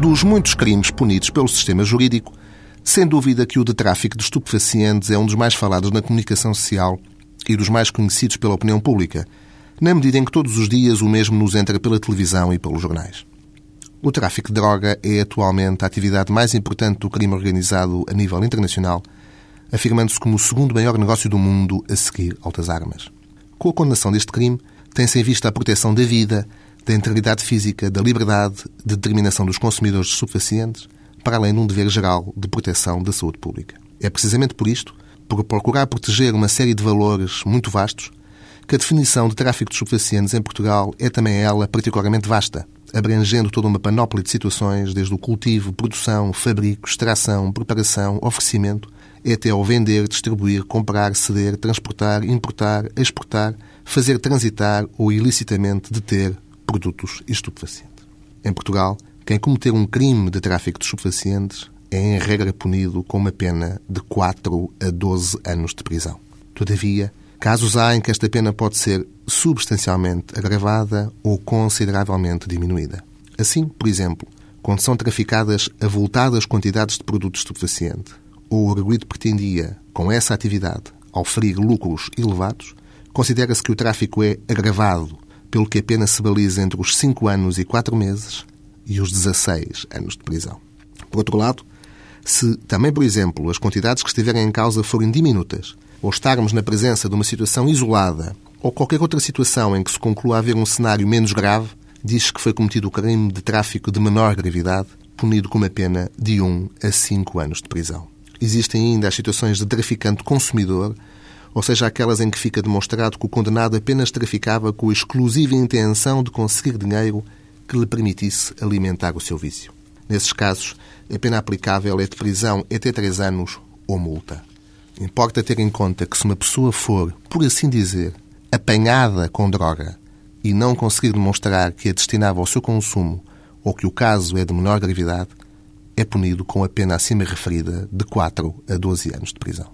dos muitos crimes punidos pelo sistema jurídico, sem dúvida que o de tráfico de estupefacientes é um dos mais falados na comunicação social e dos mais conhecidos pela opinião pública, na medida em que todos os dias o mesmo nos entra pela televisão e pelos jornais. O tráfico de droga é atualmente a atividade mais importante do crime organizado a nível internacional, afirmando-se como o segundo maior negócio do mundo a seguir ao das armas. Com a condenação deste crime, tem-se em vista a proteção da vida, da integridade física, da liberdade, de determinação dos consumidores de estupefacientes, para além de um dever geral de proteção da saúde pública. É precisamente por isto, por procurar proteger uma série de valores muito vastos, que a definição de tráfico de estupefacientes em Portugal é também ela particularmente vasta, abrangendo toda uma panóplia de situações, desde o cultivo, produção, fabrico, extração, preparação, oferecimento, até ao vender, distribuir, comprar, ceder, transportar, importar, exportar, fazer transitar ou ilicitamente deter produtos estupefacientes. Em Portugal, quem cometer um crime de tráfico de estupefacientes é, em regra, punido com uma pena de 4 a 12 anos de prisão. Todavia, casos há em que esta pena pode ser substancialmente agravada ou consideravelmente diminuída. Assim, por exemplo, quando são traficadas avultadas quantidades de produto estupefaciente, ou o arguido pretendia, com essa atividade, oferir lucros elevados, considera-se que o tráfico é agravado, pelo que a pena se baliza entre os 5 anos e 4 meses e os 16 anos de prisão. Por outro lado, se também, por exemplo, as quantidades que estiverem em causa forem diminutas, ou estarmos na presença de uma situação isolada, ou qualquer outra situação em que se conclua haver um cenário menos grave, diz que foi cometido o crime de tráfico de menor gravidade, punido com uma pena de 1 a 5 anos de prisão. Existem ainda as situações de traficante consumidor, ou seja, aquelas em que fica demonstrado que o condenado apenas traficava com a exclusiva intenção de conseguir dinheiro que lhe permitisse alimentar o seu vício. Nesses casos, a pena aplicável é de prisão até três anos ou multa. Importa ter em conta que se uma pessoa for, por assim dizer, apanhada com droga e não conseguir demonstrar que a destinava ao seu consumo ou que o caso é de menor gravidade, é punido com a pena acima referida de 4 a 12 anos de prisão.